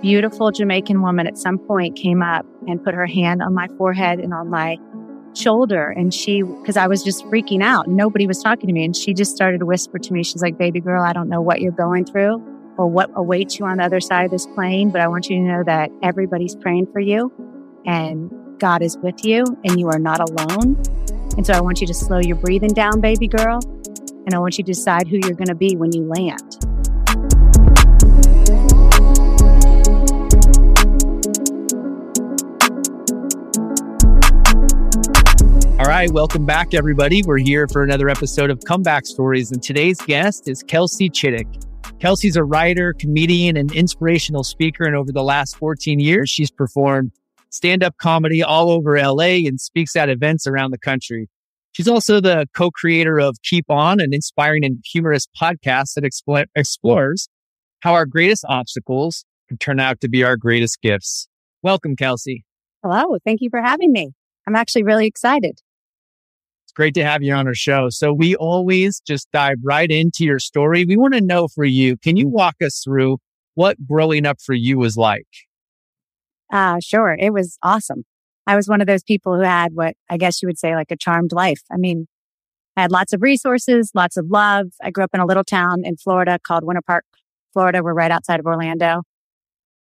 beautiful Jamaican woman at some point came up and put her hand on my forehead and on my shoulder. And she, because I was just freaking out, nobody was talking to me. And she just started to whisper to me, she's like, baby girl, I don't know what you're going through or what awaits you on the other side of this plane, but I want you to know that everybody's praying for you and God is with you and you are not alone. And so I want you to slow your breathing down, baby girl. And I want you to decide who you're going to be when you land. All right, welcome back, everybody. We're here for another episode of Comeback Stories, and today's guest is Kelsey Chittick. Kelsey's a writer, comedian, and inspirational speaker, and over the last 14 years, she's performed stand up comedy all over LA and speaks at events around the country. She's also the co creator of Keep On, an inspiring and humorous podcast that expl- explores how our greatest obstacles can turn out to be our greatest gifts. Welcome, Kelsey. Hello. Thank you for having me. I'm actually really excited. It's great to have you on our show. So we always just dive right into your story. We want to know for you, can you walk us through what growing up for you was like? Uh, sure. It was awesome. I was one of those people who had what I guess you would say like a charmed life. I mean, I had lots of resources, lots of love. I grew up in a little town in Florida called Winter Park, Florida. We're right outside of Orlando.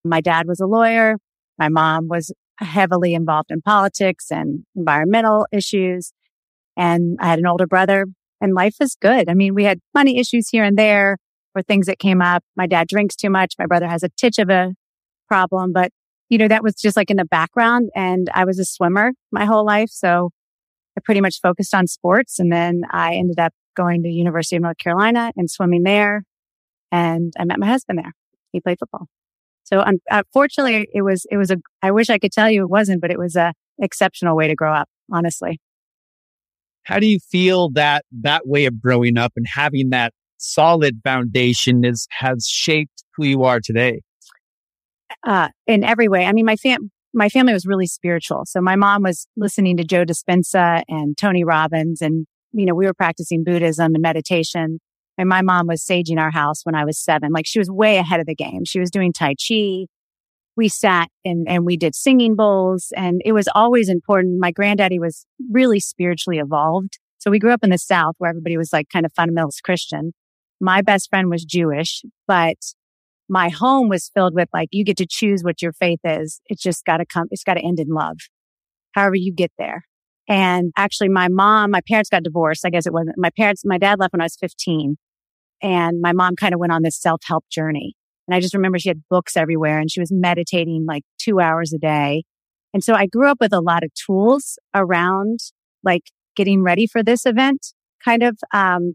My dad was a lawyer. My mom was heavily involved in politics and environmental issues. And I had an older brother and life is good. I mean, we had money issues here and there or things that came up. My dad drinks too much. My brother has a titch of a problem, but you know, that was just like in the background. And I was a swimmer my whole life. So I pretty much focused on sports. And then I ended up going to University of North Carolina and swimming there. And I met my husband there. He played football. So unfortunately, uh, it was, it was a, I wish I could tell you it wasn't, but it was a exceptional way to grow up, honestly. How do you feel that that way of growing up and having that solid foundation is has shaped who you are today? Uh, in every way. I mean, my fam, my family was really spiritual. So my mom was listening to Joe Dispenza and Tony Robbins and, you know, we were practicing Buddhism and meditation. And my mom was saging our house when I was seven. Like she was way ahead of the game. She was doing Tai Chi. We sat and, and we did singing bowls and it was always important. My granddaddy was really spiritually evolved. So we grew up in the South where everybody was like kind of fundamentalist Christian. My best friend was Jewish, but my home was filled with like, you get to choose what your faith is. It's just got to come. It's got to end in love. However you get there. And actually my mom, my parents got divorced. I guess it wasn't my parents. My dad left when I was 15 and my mom kind of went on this self-help journey. And I just remember she had books everywhere and she was meditating like two hours a day. And so I grew up with a lot of tools around like getting ready for this event kind of. Um,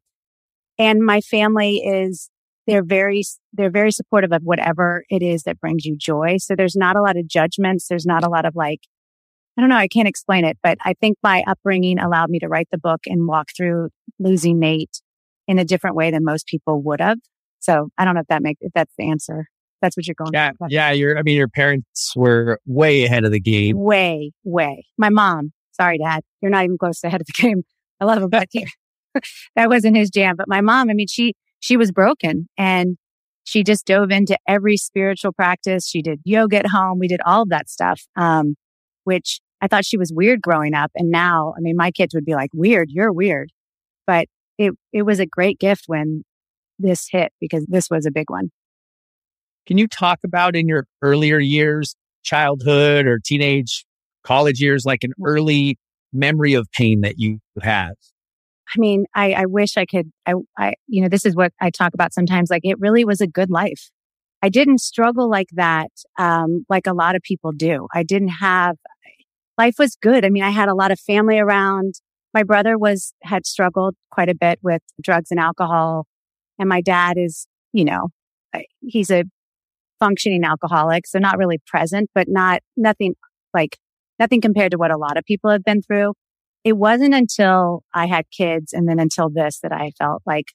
and my family is, they're very, they're very supportive of whatever it is that brings you joy. So there's not a lot of judgments. There's not a lot of like, I don't know. I can't explain it, but I think my upbringing allowed me to write the book and walk through losing Nate in a different way than most people would have. So I don't know if that makes, if that's the answer. That's what you're going. Yeah, for. yeah. Your, I mean, your parents were way ahead of the game. Way, way. My mom. Sorry, Dad. You're not even close to ahead of the game. I love him, but that wasn't his jam. But my mom. I mean, she she was broken, and she just dove into every spiritual practice. She did yoga at home. We did all of that stuff, um, which I thought she was weird growing up. And now, I mean, my kids would be like, weird, you're weird. But it, it was a great gift when this hit because this was a big one. Can you talk about in your earlier years, childhood or teenage, college years, like an early memory of pain that you have? I mean, I, I wish I could, I, I, you know, this is what I talk about sometimes. Like it really was a good life. I didn't struggle like that, um, like a lot of people do. I didn't have, life was good. I mean, I had a lot of family around. My brother was, had struggled quite a bit with drugs and alcohol. And my dad is, you know, he's a functioning alcoholic. So not really present, but not, nothing like, nothing compared to what a lot of people have been through it wasn't until I had kids and then until this that I felt like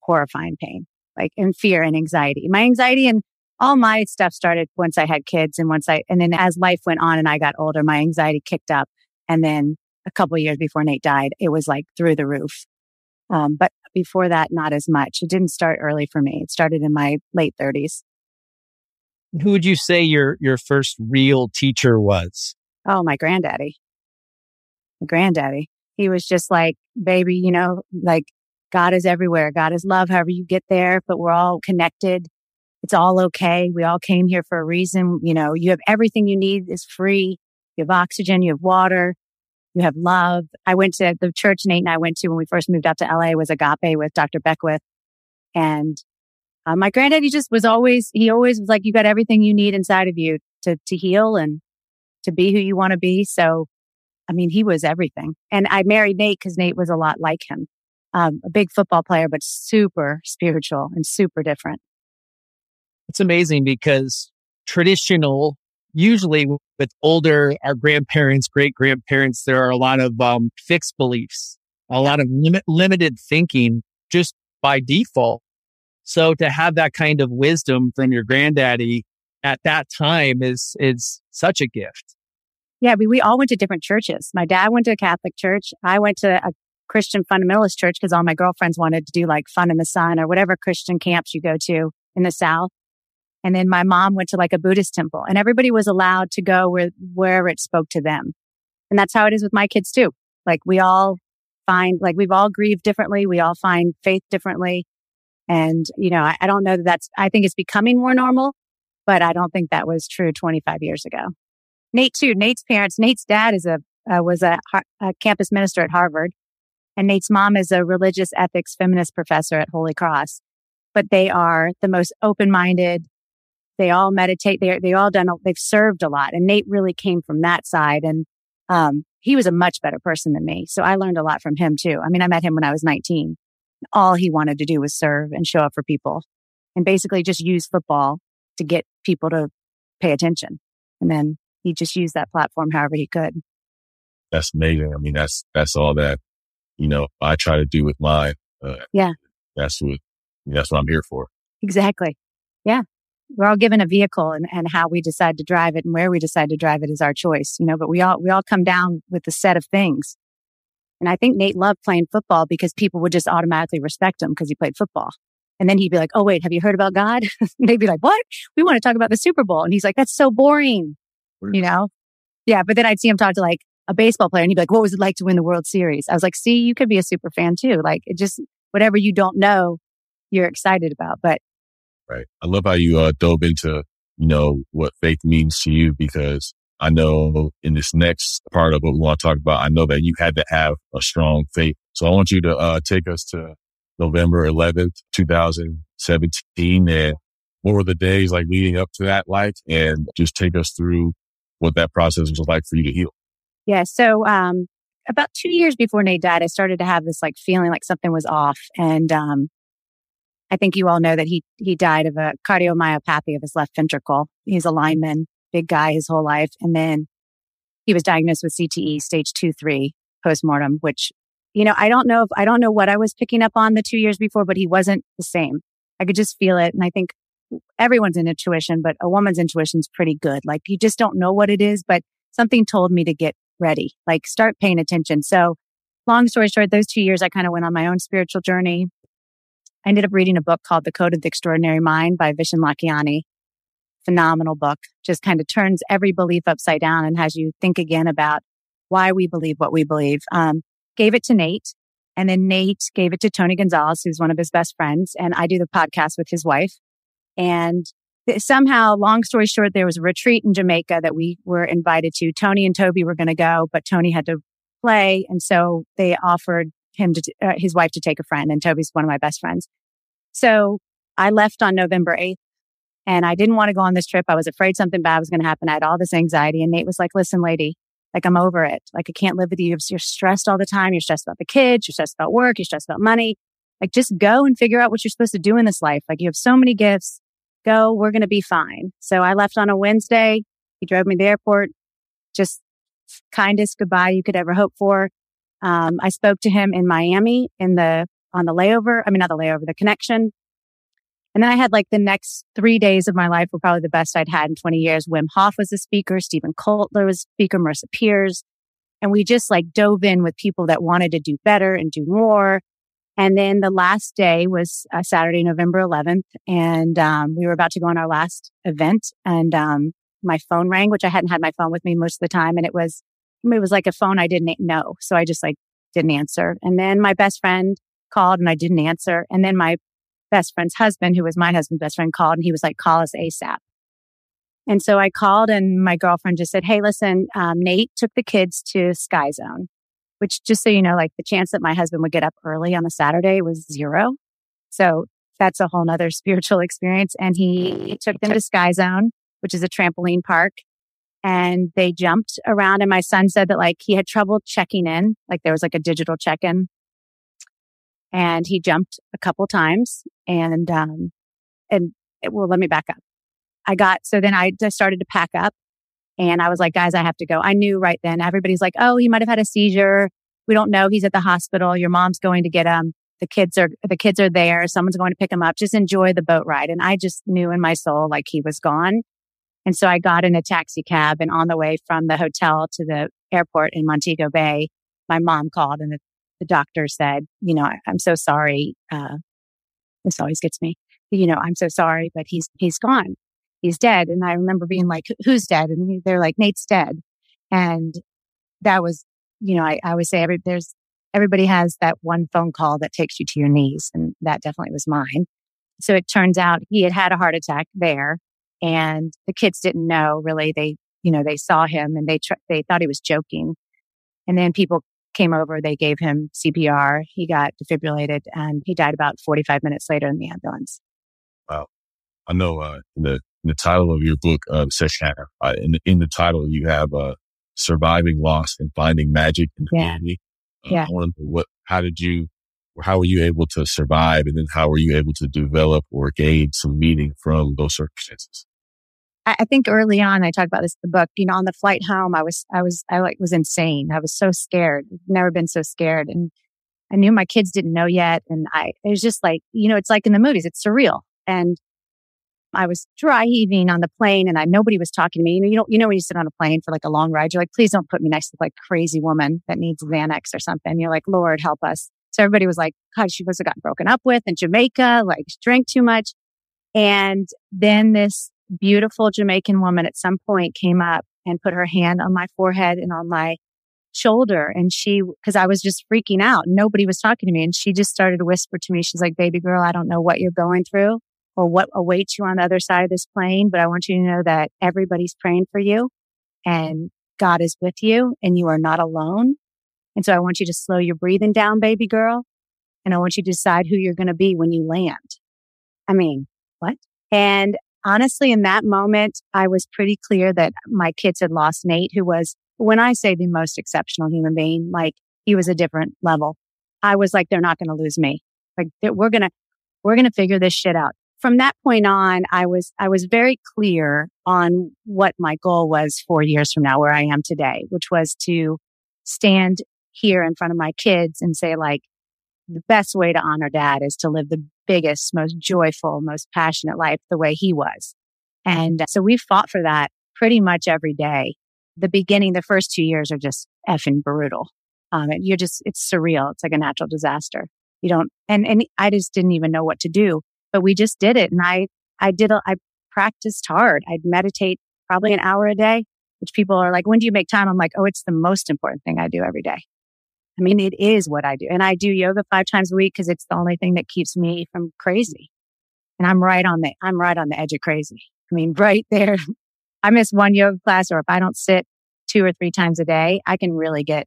horrifying pain, like and fear and anxiety. My anxiety and all my stuff started once I had kids and once I, and then as life went on and I got older, my anxiety kicked up. And then a couple years before Nate died, it was like through the roof. Um, but before that, not as much. It didn't start early for me. It started in my late thirties. Who would you say your, your first real teacher was? Oh, my granddaddy My granddaddy. He was just like, baby, you know, like God is everywhere. God is love, however you get there, but we're all connected. It's all okay. We all came here for a reason. You know, you have everything you need is free. You have oxygen, you have water, you have love. I went to the church Nate and I went to when we first moved out to LA was Agape with Dr. Beckwith. And uh, my granddaddy just was always, he always was like, you got everything you need inside of you to, to heal and to be who you want to be. So I mean, he was everything. And I married Nate because Nate was a lot like him. Um, a big football player, but super spiritual and super different. It's amazing because traditional, usually with older, our grandparents, great grandparents, there are a lot of um, fixed beliefs, a lot of limit, limited thinking just by default. So to have that kind of wisdom from your granddaddy at that time is, is such a gift. Yeah, we, we all went to different churches. My dad went to a Catholic church. I went to a Christian fundamentalist church because all my girlfriends wanted to do like fun in the sun or whatever Christian camps you go to in the South. And then my mom went to like a Buddhist temple and everybody was allowed to go where, wherever it spoke to them. And that's how it is with my kids too. Like we all find, like we've all grieved differently. We all find faith differently. And, you know, I, I don't know that that's, I think it's becoming more normal, but I don't think that was true 25 years ago. Nate too. Nate's parents, Nate's dad is a, uh, was a, a campus minister at Harvard and Nate's mom is a religious ethics feminist professor at Holy Cross. But they are the most open-minded. They all meditate. They they all done. They've served a lot, and Nate really came from that side. And um, he was a much better person than me, so I learned a lot from him too. I mean, I met him when I was 19. All he wanted to do was serve and show up for people, and basically just use football to get people to pay attention. And then he just used that platform however he could. That's amazing. I mean, that's, that's all that, you know, I try to do with mine. Uh, yeah. That's what, that's what I'm here for. Exactly. Yeah. We're all given a vehicle and, and how we decide to drive it and where we decide to drive it is our choice, you know, but we all, we all come down with a set of things. And I think Nate loved playing football because people would just automatically respect him because he played football. And then he'd be like, Oh, wait, have you heard about God? they'd be like, what? We want to talk about the Super Bowl. And he's like, that's so boring you know? Yeah. But then I'd see him talk to like a baseball player and he'd be like, what was it like to win the World Series? I was like, see, you could be a super fan too. Like it just, whatever you don't know, you're excited about. But right. I love how you uh, dove into, you know, what faith means to you because I know in this next part of what we want to talk about, I know that you had to have a strong faith. So I want you to uh, take us to November 11th, 2017 and what were the days like leading up to that like and just take us through what that process was like for you to heal. Yeah. So, um, about two years before Nate died, I started to have this like feeling like something was off. And, um, I think you all know that he, he died of a cardiomyopathy of his left ventricle. He's a lineman, big guy his whole life. And then he was diagnosed with CTE stage two, three postmortem, which, you know, I don't know if, I don't know what I was picking up on the two years before, but he wasn't the same. I could just feel it. And I think everyone's intuition, but a woman's intuition is pretty good. Like you just don't know what it is, but something told me to get ready, like start paying attention. So long story short, those two years, I kind of went on my own spiritual journey. I ended up reading a book called The Code of the Extraordinary Mind by Vishen Lakhiani. Phenomenal book. Just kind of turns every belief upside down and has you think again about why we believe what we believe. Um, gave it to Nate. And then Nate gave it to Tony Gonzalez, who's one of his best friends. And I do the podcast with his wife. And somehow, long story short, there was a retreat in Jamaica that we were invited to. Tony and Toby were going to go, but Tony had to play. And so they offered him to, uh, his wife to take a friend. And Toby's one of my best friends. So I left on November 8th and I didn't want to go on this trip. I was afraid something bad was going to happen. I had all this anxiety. And Nate was like, listen, lady, like I'm over it. Like I can't live with you. You're stressed all the time. You're stressed about the kids. You're stressed about work. You're stressed about money. Like just go and figure out what you're supposed to do in this life. Like you have so many gifts. Go. We're going to be fine. So I left on a Wednesday. He drove me to the airport. Just kindest goodbye you could ever hope for. Um, I spoke to him in Miami in the, on the layover. I mean, not the layover, the connection. And then I had like the next three days of my life were probably the best I'd had in 20 years. Wim Hof was a speaker. Steven Kotler was speaker. Marisa Peers. And we just like dove in with people that wanted to do better and do more. And then the last day was uh, Saturday, November 11th. And, um, we were about to go on our last event and, um, my phone rang, which I hadn't had my phone with me most of the time. And it was, it was like a phone I didn't know. So I just like didn't answer. And then my best friend called and I didn't answer. And then my best friend's husband, who was my husband's best friend, called and he was like, call us ASAP. And so I called and my girlfriend just said, Hey, listen, um, Nate took the kids to Sky Zone, which just so you know, like the chance that my husband would get up early on a Saturday was zero. So that's a whole nother spiritual experience. And he took them to Sky Zone, which is a trampoline park. And they jumped around. And my son said that like he had trouble checking in, like there was like a digital check in and he jumped a couple times and um and it, well let me back up. I got so then i just started to pack up and i was like guys i have to go. I knew right then everybody's like oh he might have had a seizure. We don't know. He's at the hospital. Your mom's going to get him. The kids are the kids are there. Someone's going to pick him up. Just enjoy the boat ride. And i just knew in my soul like he was gone and so i got in a taxi cab and on the way from the hotel to the airport in montego bay my mom called and the the doctor said, you know, I, am so sorry. Uh, this always gets me. You know, I'm so sorry, but he's, he's gone. He's dead. And I remember being like, who's dead? And they're like, Nate's dead. And that was, you know, I, I always say every, there's, everybody has that one phone call that takes you to your knees. And that definitely was mine. So it turns out he had had a heart attack there and the kids didn't know really. They, you know, they saw him and they, tr- they thought he was joking. And then people came over. They gave him CPR. He got defibrillated and he died about 45 minutes later in the ambulance. Wow. I know, uh, in the, in the title of your book, uh, Session, uh, in, the, in the title, you have, uh, surviving loss and finding magic in yeah. community. Uh, yeah. I want to know what, how did you, how were you able to survive? And then how were you able to develop or gain some meaning from those circumstances? I think early on, I talked about this in the book, you know, on the flight home, I was, I was, I like was insane. I was so scared. Never been so scared. And I knew my kids didn't know yet. And I, it was just like, you know, it's like in the movies, it's surreal. And I was dry heaving on the plane and I, nobody was talking to me. You know, you know, you know, when you sit on a plane for like a long ride, you're like, please don't put me next to like crazy woman that needs Xanax or something. You're like, Lord, help us. So everybody was like, God, she must have gotten broken up with in Jamaica, like drank too much. And then this beautiful Jamaican woman at some point came up and put her hand on my forehead and on my shoulder. And she, cause I was just freaking out. Nobody was talking to me. And she just started to whisper to me. She's like, baby girl, I don't know what you're going through or what awaits you on the other side of this plane, but I want you to know that everybody's praying for you and God is with you and you are not alone. And so I want you to slow your breathing down, baby girl. And I want you to decide who you're going to be when you land. I mean, what? And honestly, in that moment, I was pretty clear that my kids had lost Nate, who was, when I say the most exceptional human being, like he was a different level. I was like, they're not going to lose me. Like we're going to, we're going to figure this shit out. From that point on, I was, I was very clear on what my goal was four years from now, where I am today, which was to stand here in front of my kids and say like, the best way to honor dad is to live the biggest, most joyful, most passionate life the way he was. And so we fought for that pretty much every day. The beginning, the first two years are just effing brutal. Um, you're just, it's surreal. It's like a natural disaster. You don't, and, and I just didn't even know what to do, but we just did it. And I, I did, a, I practiced hard. I'd meditate probably an hour a day, which people are like, when do you make time? I'm like, oh, it's the most important thing I do every day. I mean, it is what I do. And I do yoga five times a week because it's the only thing that keeps me from crazy. And I'm right on the, I'm right on the edge of crazy. I mean, right there. I miss one yoga class or if I don't sit two or three times a day, I can really get,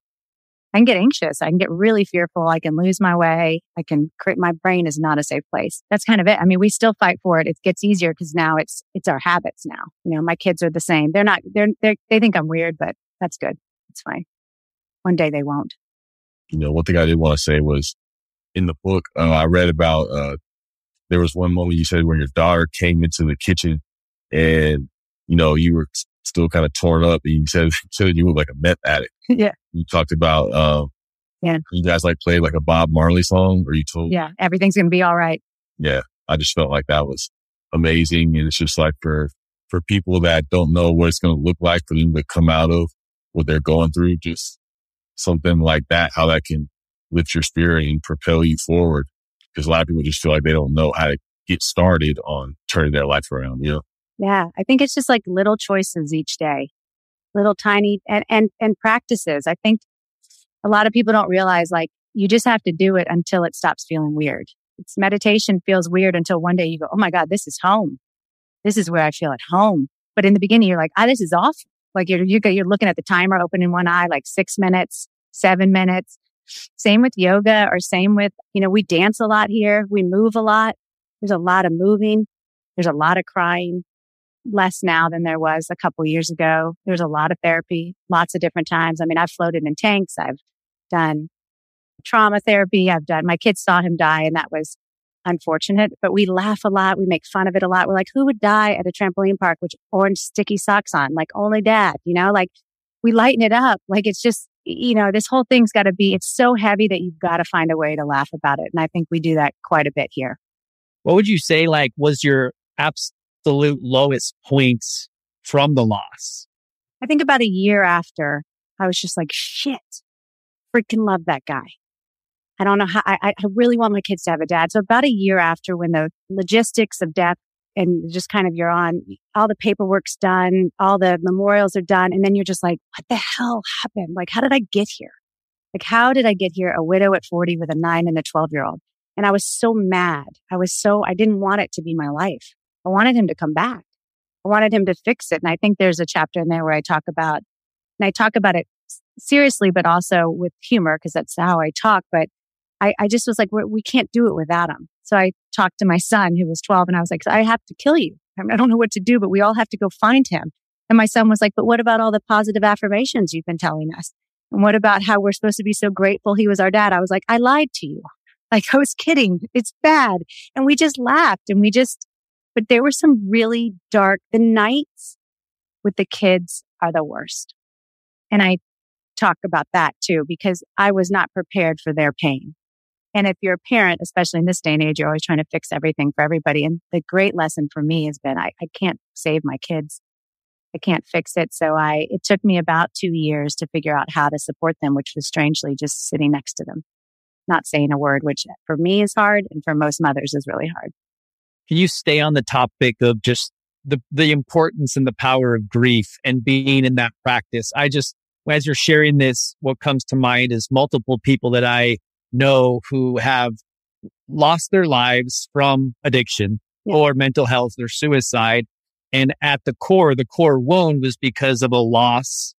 I can get anxious. I can get really fearful. I can lose my way. I can create, my brain is not a safe place. That's kind of it. I mean, we still fight for it. It gets easier because now it's, it's our habits now. You know, my kids are the same. They're not, they're, they're, they think I'm weird, but that's good. It's fine. One day they won't. You know, one thing I did want to say was in the book, uh, I read about, uh, there was one moment you said when your daughter came into the kitchen and, you know, you were still kind of torn up and you said, said you were like a meth addict. yeah. You talked about, um, yeah. You guys like played like a Bob Marley song or you told? Yeah. Everything's going to be all right. Yeah. I just felt like that was amazing. And it's just like for, for people that don't know what it's going to look like for them to come out of what they're going through, just something like that, how that can lift your spirit and propel you forward. Because a lot of people just feel like they don't know how to get started on turning their life around, know? Yeah. I think it's just like little choices each day, little tiny and, and, and practices. I think a lot of people don't realize like you just have to do it until it stops feeling weird. It's meditation feels weird until one day you go, Oh my God, this is home. This is where I feel at home. But in the beginning, you're like, ah, this is awful. Like you're, you're looking at the timer, opening one eye, like six minutes, seven minutes. Same with yoga or same with, you know, we dance a lot here. We move a lot. There's a lot of moving. There's a lot of crying. Less now than there was a couple years ago. There's a lot of therapy, lots of different times. I mean, I've floated in tanks. I've done trauma therapy. I've done, my kids saw him die and that was unfortunate, but we laugh a lot. We make fun of it a lot. We're like, who would die at a trampoline park with orange sticky socks on? Like only dad, you know, like we lighten it up. Like it's just, you know, this whole thing's got to be, it's so heavy that you've got to find a way to laugh about it. And I think we do that quite a bit here. What would you say, like, was your absolute lowest points from the loss? I think about a year after, I was just like, shit, freaking love that guy. I don't know how, I, I really want my kids to have a dad. So about a year after when the logistics of death and just kind of you're on, all the paperwork's done, all the memorials are done. And then you're just like, what the hell happened? Like, how did I get here? Like, how did I get here? A widow at 40 with a nine and a 12 year old. And I was so mad. I was so, I didn't want it to be my life. I wanted him to come back. I wanted him to fix it. And I think there's a chapter in there where I talk about, and I talk about it seriously, but also with humor, because that's how I talk. But I, I just was like, we can't do it without him. So I talked to my son who was 12 and I was like, I have to kill you. I, mean, I don't know what to do, but we all have to go find him. And my son was like, but what about all the positive affirmations you've been telling us? And what about how we're supposed to be so grateful he was our dad? I was like, I lied to you. Like I was kidding. It's bad. And we just laughed and we just, but there were some really dark, the nights with the kids are the worst. And I talk about that too, because I was not prepared for their pain. And if you're a parent, especially in this day and age, you're always trying to fix everything for everybody. And the great lesson for me has been I, I can't save my kids. I can't fix it. So I, it took me about two years to figure out how to support them, which was strangely just sitting next to them, not saying a word, which for me is hard. And for most mothers is really hard. Can you stay on the topic of just the, the importance and the power of grief and being in that practice? I just, as you're sharing this, what comes to mind is multiple people that I know who have lost their lives from addiction yeah. or mental health or suicide. And at the core, the core wound was because of a loss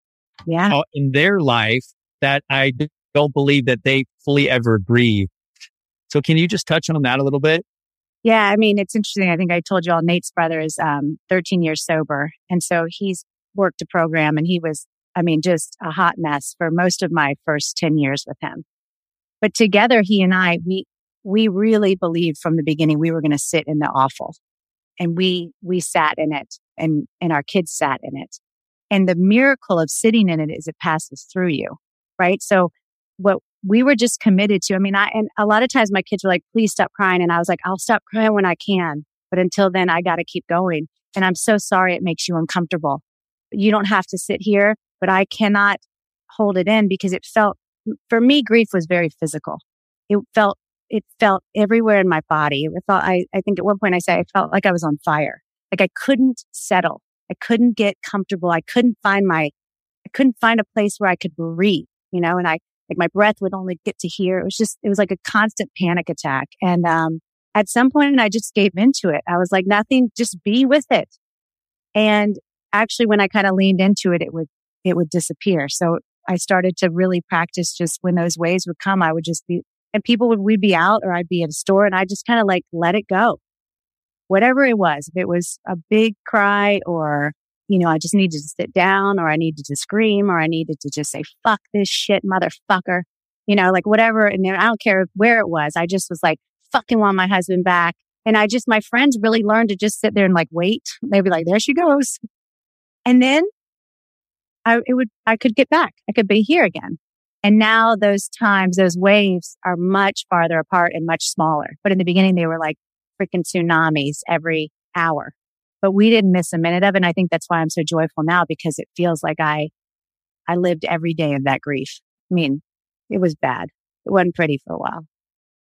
yeah. in their life that I don't believe that they fully ever grieve. So can you just touch on that a little bit? Yeah, I mean, it's interesting. I think I told you all Nate's brother is um, 13 years sober. And so he's worked a program and he was, I mean, just a hot mess for most of my first 10 years with him. But together, he and I, we, we really believed from the beginning we were going to sit in the awful and we, we sat in it and, and our kids sat in it. And the miracle of sitting in it is it passes through you, right? So what we were just committed to, I mean, I, and a lot of times my kids were like, please stop crying. And I was like, I'll stop crying when I can. But until then, I got to keep going. And I'm so sorry it makes you uncomfortable. You don't have to sit here, but I cannot hold it in because it felt, for me, grief was very physical. It felt, it felt everywhere in my body. It felt, I, I think at one point I said, I felt like I was on fire. Like I couldn't settle. I couldn't get comfortable. I couldn't find my, I couldn't find a place where I could breathe, you know, and I, like my breath would only get to here. It was just, it was like a constant panic attack. And, um, at some point I just gave into it. I was like, nothing, just be with it. And actually, when I kind of leaned into it, it would, it would disappear. So I started to really practice just when those waves would come, I would just be, and people would, we'd be out or I'd be at a store and I just kind of like let it go. Whatever it was, if it was a big cry or, you know, I just needed to sit down or I needed to scream or I needed to just say, fuck this shit, motherfucker, you know, like whatever. And I don't care where it was. I just was like, fucking want my husband back. And I just, my friends really learned to just sit there and like wait. They'd be like, there she goes. And then I, it would, I could get back. I could be here again. And now those times, those waves are much farther apart and much smaller. But in the beginning, they were like freaking tsunamis every hour. But we didn't miss a minute of it. And I think that's why I'm so joyful now because it feels like I, I lived every day of that grief. I mean, it was bad. It wasn't pretty for a while.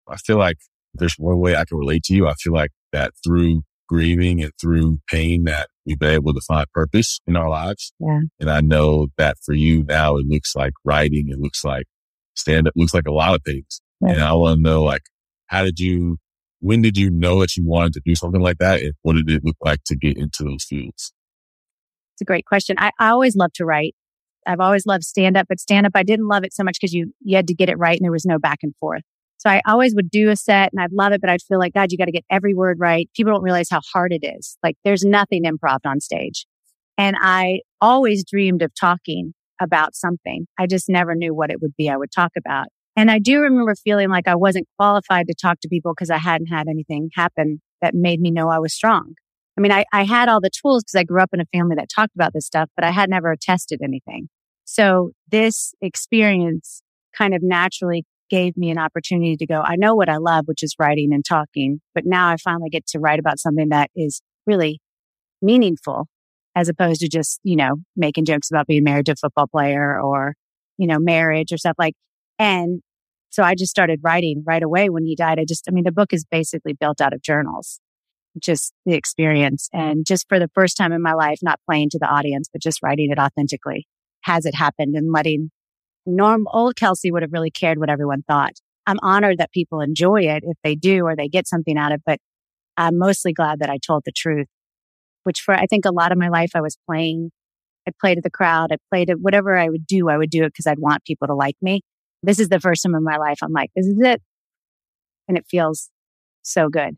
I feel like there's one way I can relate to you. I feel like that through grieving and through pain that we've been able to find purpose in our lives. Yeah. And I know that for you now, it looks like writing. It looks like stand up, looks like a lot of things. Yeah. And I want to know, like, how did you, when did you know that you wanted to do something like that? And what did it look like to get into those fields? It's a great question. I, I always love to write. I've always loved stand up, but stand up, I didn't love it so much because you, you had to get it right and there was no back and forth. So I always would do a set and I'd love it, but I'd feel like, God, you got to get every word right. People don't realize how hard it is. Like there's nothing improv on stage. And I always dreamed of talking about something. I just never knew what it would be I would talk about. And I do remember feeling like I wasn't qualified to talk to people because I hadn't had anything happen that made me know I was strong. I mean, I, I had all the tools because I grew up in a family that talked about this stuff, but I had never tested anything. So this experience kind of naturally gave me an opportunity to go, I know what I love, which is writing and talking, but now I finally get to write about something that is really meaningful as opposed to just, you know, making jokes about being married to a football player or, you know, marriage or stuff like, and so I just started writing right away when he died. I just, I mean, the book is basically built out of journals, just the experience and just for the first time in my life, not playing to the audience, but just writing it authentically. Has it happened and letting Norm, old Kelsey would have really cared what everyone thought. I'm honored that people enjoy it if they do or they get something out of it, but I'm mostly glad that I told the truth, which for, I think a lot of my life I was playing. I played to the crowd. I played it, whatever I would do, I would do it because I'd want people to like me. This is the first time in my life I'm like, this is it. And it feels so good.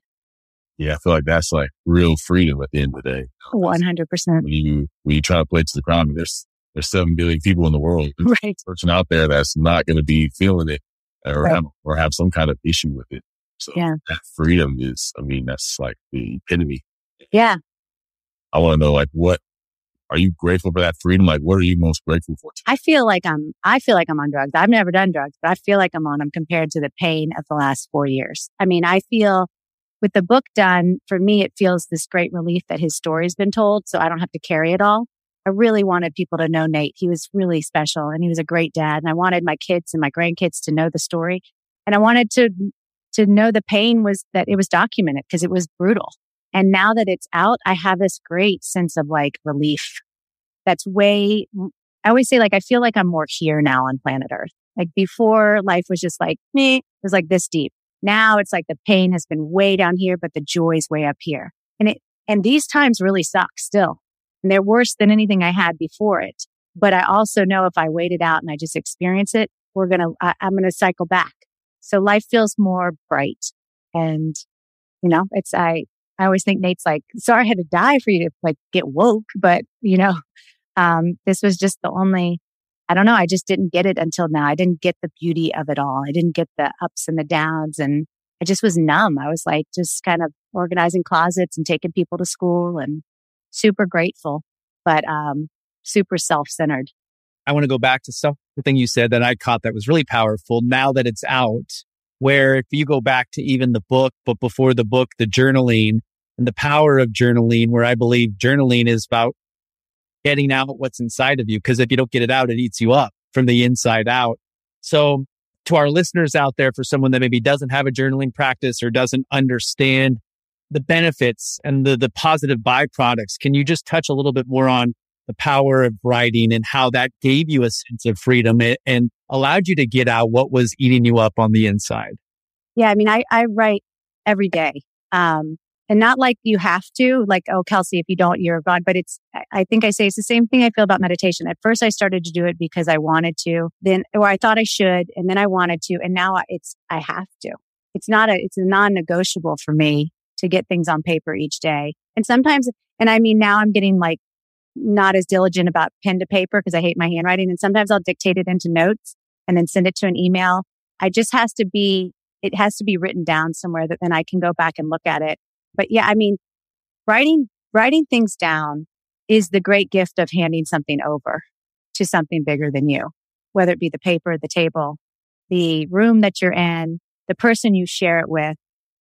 Yeah, I feel like that's like real freedom at the end of the day. One hundred percent. When you when you try to play to the crowd, I mean, there's there's seven billion people in the world. There's right. person out there that's not going to be feeling it or right. have, or have some kind of issue with it. So yeah. that freedom is, I mean, that's like the epitome. Yeah. I want to know, like, what are you grateful for that freedom? Like, what are you most grateful for? I feel like I'm, I feel like I'm on drugs. I've never done drugs, but I feel like I'm on them compared to the pain of the last four years. I mean, I feel with the book done, for me, it feels this great relief that his story's been told. So I don't have to carry it all. I really wanted people to know Nate. He was really special and he was a great dad. And I wanted my kids and my grandkids to know the story. And I wanted to, to know the pain was that it was documented because it was brutal. And now that it's out, I have this great sense of like relief. That's way, I always say like, I feel like I'm more here now on planet earth. Like before life was just like me, it was like this deep. Now it's like the pain has been way down here, but the joy is way up here. And it, and these times really suck still and they're worse than anything I had before it. But I also know if I wait it out and I just experience it, we're going to, I'm going to cycle back. So life feels more bright. And, you know, it's, I, I always think Nate's like, sorry I had to die for you to like get woke, but you know, um, this was just the only, I don't know. I just didn't get it until now. I didn't get the beauty of it all. I didn't get the ups and the downs and I just was numb. I was like just kind of organizing closets and taking people to school and super grateful, but um, super self centered. I want to go back to something you said that I caught that was really powerful now that it's out, where if you go back to even the book, but before the book, the journaling and the power of journaling, where I believe journaling is about getting out what's inside of you. Cause if you don't get it out, it eats you up from the inside out. So to our listeners out there, for someone that maybe doesn't have a journaling practice or doesn't understand the benefits and the, the positive byproducts, can you just touch a little bit more on the power of writing and how that gave you a sense of freedom and allowed you to get out what was eating you up on the inside? Yeah, I mean, I, I write every day. Um, and not like you have to, like, oh, Kelsey, if you don't, you're God. But it's, I think I say it's the same thing I feel about meditation. At first, I started to do it because I wanted to, then, or I thought I should, and then I wanted to. And now it's, I have to. It's not a, it's a non negotiable for me to get things on paper each day. And sometimes, and I mean, now I'm getting like not as diligent about pen to paper because I hate my handwriting. And sometimes I'll dictate it into notes and then send it to an email. I just has to be, it has to be written down somewhere that then I can go back and look at it but yeah, I mean, writing, writing things down is the great gift of handing something over to something bigger than you, whether it be the paper, the table, the room that you're in, the person you share it with.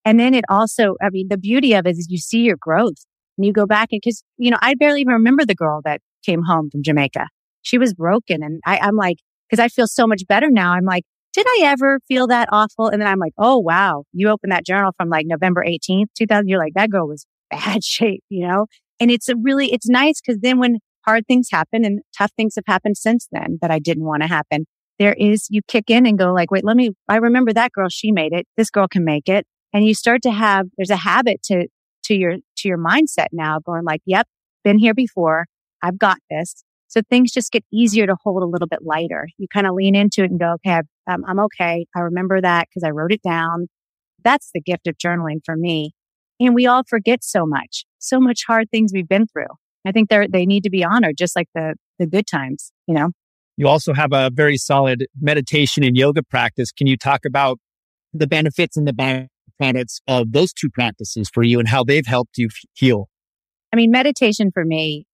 And then it also, I mean, the beauty of it is you see your growth and you go back and cause, you know, I barely even remember the girl that came home from Jamaica. She was broken. And I, I'm like, cause I feel so much better now. I'm like, did I ever feel that awful? And then I'm like, oh, wow. You open that journal from like November 18th, 2000. You're like, that girl was bad shape, you know? And it's a really, it's nice because then when hard things happen and tough things have happened since then that I didn't want to happen, there is, you kick in and go like, wait, let me, I remember that girl. She made it. This girl can make it. And you start to have, there's a habit to, to your, to your mindset now going like, yep, been here before. I've got this. So things just get easier to hold a little bit lighter. You kind of lean into it and go, okay, I'm, um, I'm okay. I remember that because I wrote it down. That's the gift of journaling for me. And we all forget so much, so much hard things we've been through. I think they're, they need to be honored just like the, the good times, you know? You also have a very solid meditation and yoga practice. Can you talk about the benefits and the of those two practices for you and how they've helped you heal? I mean, meditation for me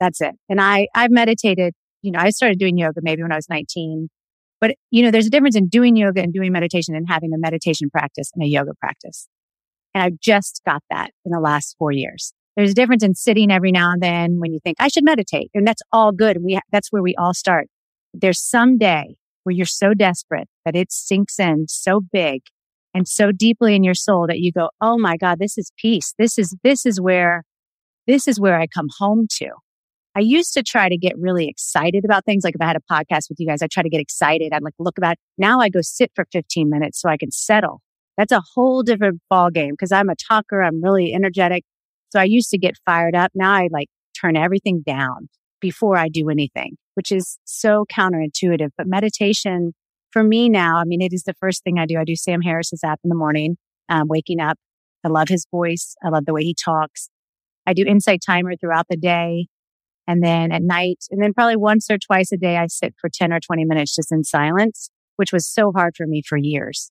that's it. And I, I've meditated, you know, I started doing yoga maybe when I was 19, but you know, there's a difference in doing yoga and doing meditation and having a meditation practice and a yoga practice. And I've just got that in the last four years. There's a difference in sitting every now and then when you think I should meditate and that's all good. We, that's where we all start. There's some day where you're so desperate that it sinks in so big and so deeply in your soul that you go, Oh my God, this is peace. This is, this is where, this is where I come home to. I used to try to get really excited about things. Like if I had a podcast with you guys, I try to get excited. I'd like look about now I go sit for 15 minutes so I can settle. That's a whole different ball game because I'm a talker. I'm really energetic. So I used to get fired up. Now I like turn everything down before I do anything, which is so counterintuitive. But meditation for me now, I mean, it is the first thing I do. I do Sam Harris's app in the morning, um, waking up. I love his voice. I love the way he talks. I do insight timer throughout the day. And then at night, and then probably once or twice a day, I sit for 10 or 20 minutes just in silence, which was so hard for me for years.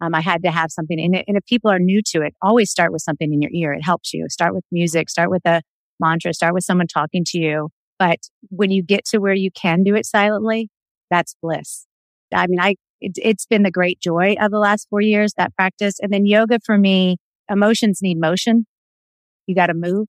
Um, I had to have something in it. And if people are new to it, always start with something in your ear. It helps you. Start with music, start with a mantra, start with someone talking to you. But when you get to where you can do it silently, that's bliss. I mean, I, it, it's been the great joy of the last four years, that practice. And then yoga for me, emotions need motion. You got to move.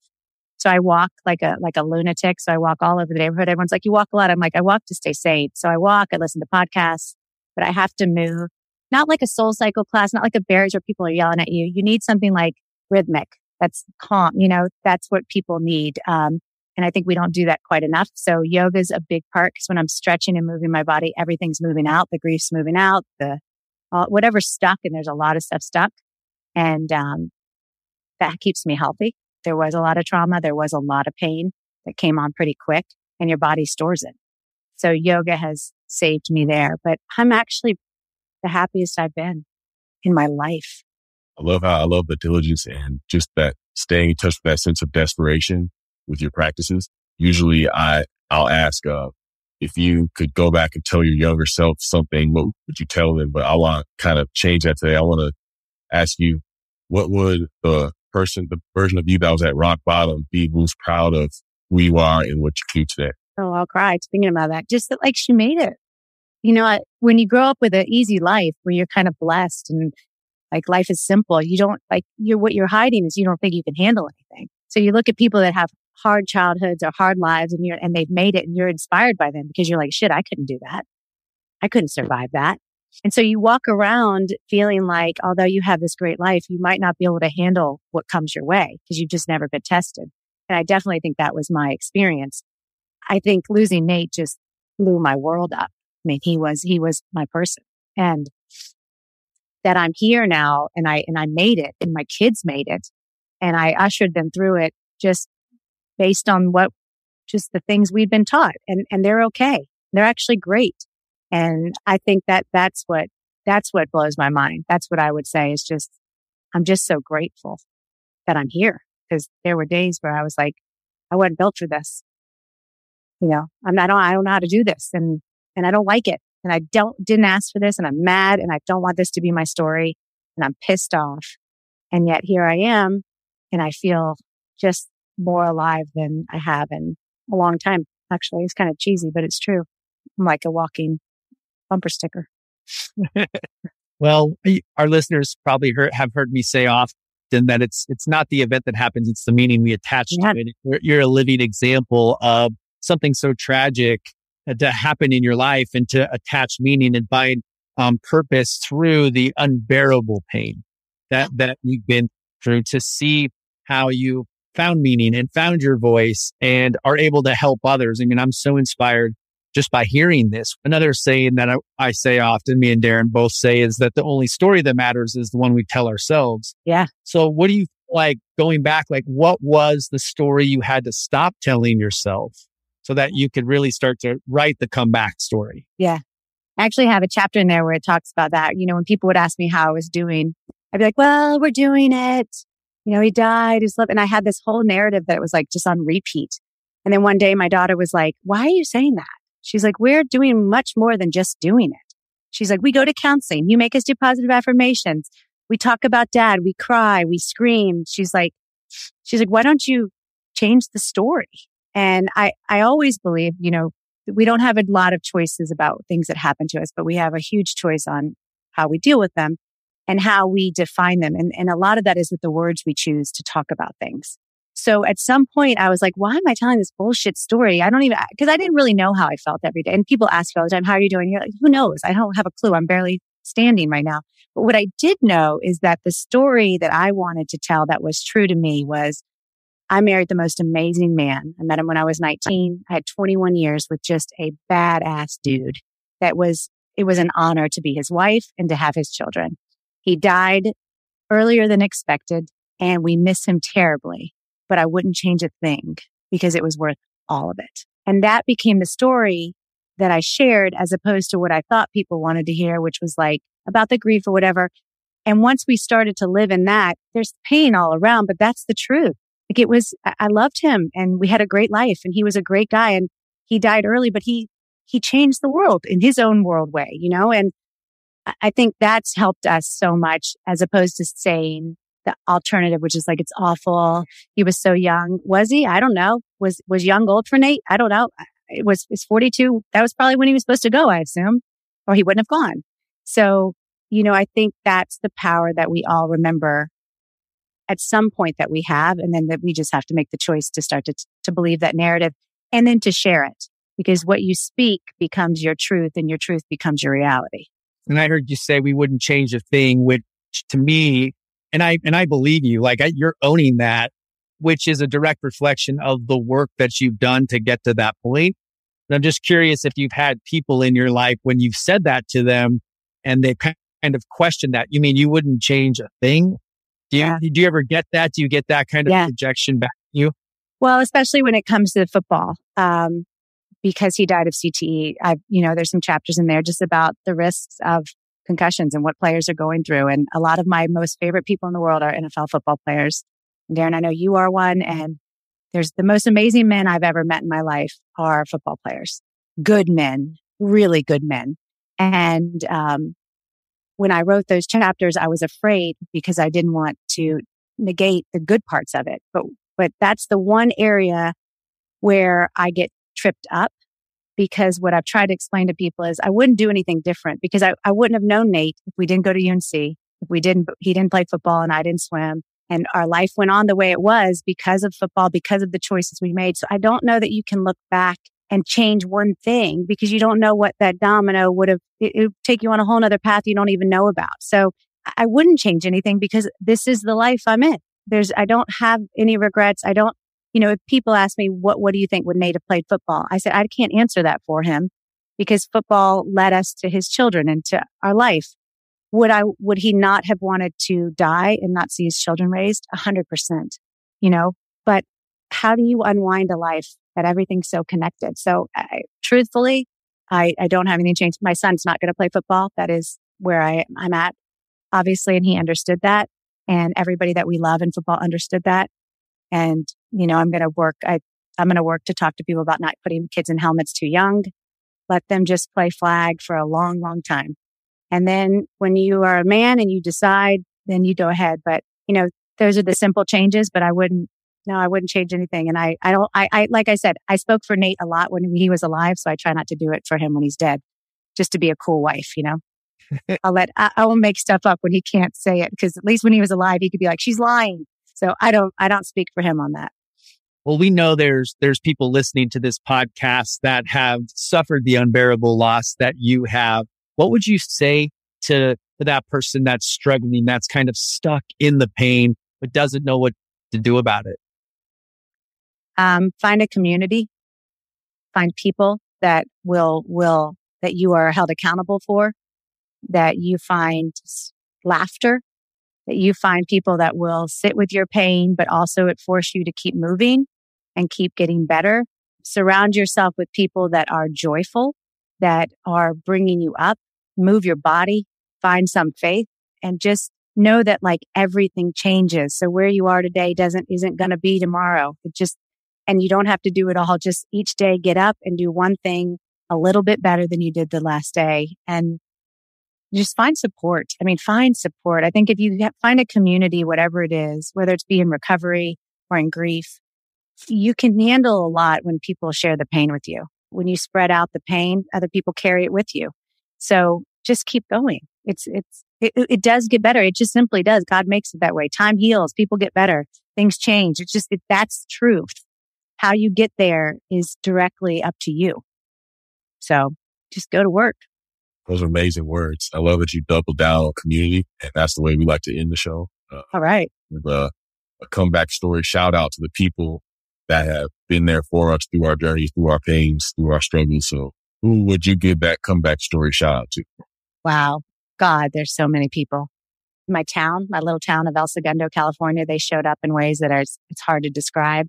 So I walk like a, like a lunatic. So I walk all over the neighborhood. Everyone's like, you walk a lot. I'm like, I walk to stay sane. So I walk, I listen to podcasts, but I have to move. Not like a soul cycle class, not like a Barry's where people are yelling at you. You need something like rhythmic. That's calm. You know, that's what people need. Um, and I think we don't do that quite enough. So yoga is a big part because when I'm stretching and moving my body, everything's moving out. The grief's moving out, the, uh, whatever's stuck. And there's a lot of stuff stuck. And, um, that keeps me healthy. There was a lot of trauma. There was a lot of pain that came on pretty quick and your body stores it. So yoga has saved me there, but I'm actually the happiest I've been in my life. I love how I love the diligence and just that staying in touch with that sense of desperation with your practices. Usually I, I'll ask, uh, if you could go back and tell your younger self something, what would you tell them? But I want to kind of change that today. I want to ask you, what would the person, the version of you that was at rock bottom, be most proud of who you are and what you do today? Oh, I'll cry thinking about that. Just that, like, she made it. you know, when you grow up with an easy life where you're kind of blessed and like life is simple, you don't like you're what you're hiding is you don't think you can handle anything. So you look at people that have hard childhoods or hard lives and you're and they've made it and you're inspired by them because you're like, shit, I couldn't do that. I couldn't survive that. And so you walk around feeling like, although you have this great life, you might not be able to handle what comes your way because you've just never been tested. And I definitely think that was my experience. I think losing Nate just blew my world up. I mean, he was, he was my person and that I'm here now and I, and I made it and my kids made it and I ushered them through it just based on what, just the things we've been taught and, and they're okay. They're actually great. And I think that that's what, that's what blows my mind. That's what I would say is just, I'm just so grateful that I'm here because there were days where I was like, I wasn't built for this. You know, I'm not, I don't, I don't know how to do this and, and I don't like it. And I don't, didn't ask for this and I'm mad and I don't want this to be my story and I'm pissed off. And yet here I am and I feel just more alive than I have in a long time. Actually, it's kind of cheesy, but it's true. I'm like a walking bumper sticker. well, our listeners probably heard, have heard me say often that it's it's not the event that happens; it's the meaning we attach yeah. to it. You're, you're a living example of something so tragic to happen in your life and to attach meaning and find um, purpose through the unbearable pain that that you've been through to see how you found meaning and found your voice and are able to help others. I mean, I'm so inspired just by hearing this. Another saying that I, I, say often, me and Darren both say, is that the only story that matters is the one we tell ourselves. Yeah. So, what do you like going back? Like, what was the story you had to stop telling yourself so that you could really start to write the comeback story? Yeah. I actually have a chapter in there where it talks about that. You know, when people would ask me how I was doing, I'd be like, well, we're doing it you know, he died, he's living. And I had this whole narrative that it was like just on repeat. And then one day my daughter was like, why are you saying that? She's like, we're doing much more than just doing it. She's like, we go to counseling. You make us do positive affirmations. We talk about dad. We cry. We scream. She's like, she's like, why don't you change the story? And I, I always believe, you know, we don't have a lot of choices about things that happen to us, but we have a huge choice on how we deal with them and how we define them. And, and a lot of that is with the words we choose to talk about things. So at some point I was like, why am I telling this bullshit story? I don't even, cause I didn't really know how I felt every day. And people ask me all the time, how are you doing? You're like, who knows? I don't have a clue. I'm barely standing right now. But what I did know is that the story that I wanted to tell that was true to me was I married the most amazing man. I met him when I was 19. I had 21 years with just a badass dude that was, it was an honor to be his wife and to have his children. He died earlier than expected and we miss him terribly, but I wouldn't change a thing because it was worth all of it. And that became the story that I shared as opposed to what I thought people wanted to hear, which was like about the grief or whatever. And once we started to live in that, there's pain all around, but that's the truth. Like it was, I loved him and we had a great life and he was a great guy and he died early, but he, he changed the world in his own world way, you know, and I think that's helped us so much as opposed to saying the alternative, which is like, it's awful. He was so young. Was he? I don't know. Was, was young old for Nate? I don't know. It was, it's 42. That was probably when he was supposed to go, I assume, or he wouldn't have gone. So, you know, I think that's the power that we all remember at some point that we have. And then that we just have to make the choice to start to, to believe that narrative and then to share it because what you speak becomes your truth and your truth becomes your reality. And I heard you say we wouldn't change a thing, which to me, and I, and I believe you, like I, you're owning that, which is a direct reflection of the work that you've done to get to that point. And I'm just curious if you've had people in your life when you've said that to them and they kind of questioned that. You mean you wouldn't change a thing? Do you, yeah. do you ever get that? Do you get that kind of yeah. projection back you? Well, especially when it comes to football. Um, because he died of CTE, I, you know, there's some chapters in there just about the risks of concussions and what players are going through. And a lot of my most favorite people in the world are NFL football players. Darren, I know you are one and there's the most amazing men I've ever met in my life are football players. Good men, really good men. And, um, when I wrote those chapters, I was afraid because I didn't want to negate the good parts of it. But, but that's the one area where I get tripped up because what I've tried to explain to people is I wouldn't do anything different because I, I wouldn't have known Nate if we didn't go to UNC, if we didn't, he didn't play football and I didn't swim. And our life went on the way it was because of football, because of the choices we made. So I don't know that you can look back and change one thing because you don't know what that domino would have, it, would take you on a whole nother path you don't even know about. So I wouldn't change anything because this is the life I'm in. There's, I don't have any regrets. I don't, you know, if people ask me, what, what do you think would Nate have played football? I said, I can't answer that for him because football led us to his children and to our life. Would I, would he not have wanted to die and not see his children raised? A hundred percent, you know, but how do you unwind a life that everything's so connected? So I, truthfully, I, I don't have any change. My son's not going to play football. That is where I, I'm at, obviously. And he understood that. And everybody that we love in football understood that. And, you know, I'm going to work, I, I'm going to work to talk to people about not putting kids in helmets too young. Let them just play flag for a long, long time. And then when you are a man and you decide, then you go ahead. But, you know, those are the simple changes, but I wouldn't, no, I wouldn't change anything. And I, I don't, I, I, like I said, I spoke for Nate a lot when he was alive. So I try not to do it for him when he's dead, just to be a cool wife, you know? I'll let, I, I will make stuff up when he can't say it because at least when he was alive, he could be like, she's lying. So I don't, I don't speak for him on that. Well, we know there's, there's people listening to this podcast that have suffered the unbearable loss that you have. What would you say to, to that person that's struggling, that's kind of stuck in the pain, but doesn't know what to do about it? Um, find a community, find people that will, will, that you are held accountable for, that you find laughter that you find people that will sit with your pain, but also it force you to keep moving and keep getting better. Surround yourself with people that are joyful, that are bringing you up, move your body, find some faith and just know that like everything changes. So where you are today doesn't, isn't going to be tomorrow. It just, and you don't have to do it all. Just each day get up and do one thing a little bit better than you did the last day and just find support. I mean, find support. I think if you find a community, whatever it is, whether it's be in recovery or in grief, you can handle a lot when people share the pain with you. When you spread out the pain, other people carry it with you. So just keep going. It's, it's, it, it does get better. It just simply does. God makes it that way. Time heals. People get better. Things change. It's just, it, that's truth. How you get there is directly up to you. So just go to work. Those are amazing words. I love that you double down on community. And that's the way we like to end the show. Uh, All right. With a, a comeback story. Shout out to the people that have been there for us through our journeys, through our pains, through our struggles. So who would you give that comeback story shout out to? Wow. God, there's so many people. My town, my little town of El Segundo, California, they showed up in ways that are, it's hard to describe.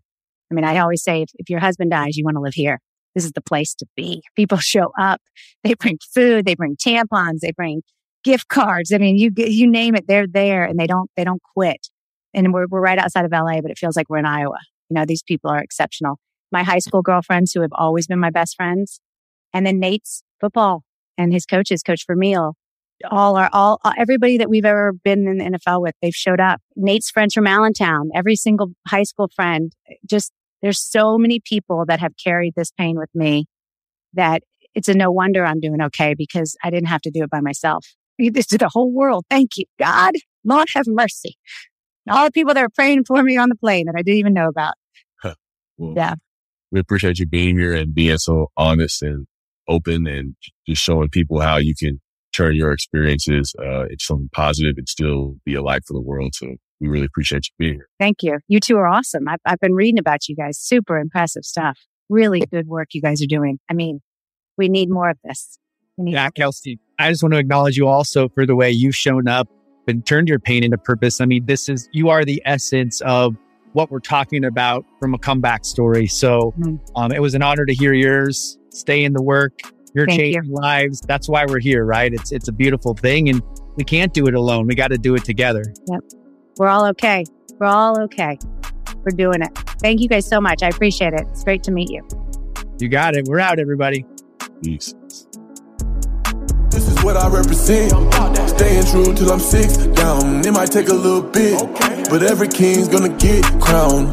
I mean, I always say if, if your husband dies, you want to live here this is the place to be. People show up. They bring food. They bring tampons. They bring gift cards. I mean, you, you name it, they're there and they don't, they don't quit. And we're, we're right outside of LA, but it feels like we're in Iowa. You know, these people are exceptional. My high school girlfriends who have always been my best friends. And then Nate's football and his coaches, Coach Vermeil, all are all uh, everybody that we've ever been in the NFL with, they've showed up. Nate's friends from Allentown, every single high school friend, just there's so many people that have carried this pain with me that it's a no wonder I'm doing okay because I didn't have to do it by myself. This to the whole world. Thank you, God. Lord have mercy. And all the people that are praying for me on the plane that I didn't even know about. Huh. Well, yeah. We appreciate you being here and being so honest and open and just showing people how you can turn your experiences uh, into something positive and still be a light for the world. So we really appreciate you being here. Thank you. You two are awesome. I've, I've been reading about you guys. Super impressive stuff. Really good work you guys are doing. I mean, we need more of this. Yeah, Kelsey, I just want to acknowledge you also for the way you've shown up and turned your pain into purpose. I mean, this is, you are the essence of what we're talking about from a comeback story. So mm-hmm. um, it was an honor to hear yours. Stay in the work. You're Thank changing you. lives. That's why we're here, right? It's it's a beautiful thing, and we can't do it alone. We got to do it together. Yep. We're all okay. We're all okay. We're doing it. Thank you guys so much. I appreciate it. It's great to meet you. You got it. We're out, everybody. Peace. This is what I represent. Staying true till I'm six down. It might take a little bit, but every king's gonna get crowned.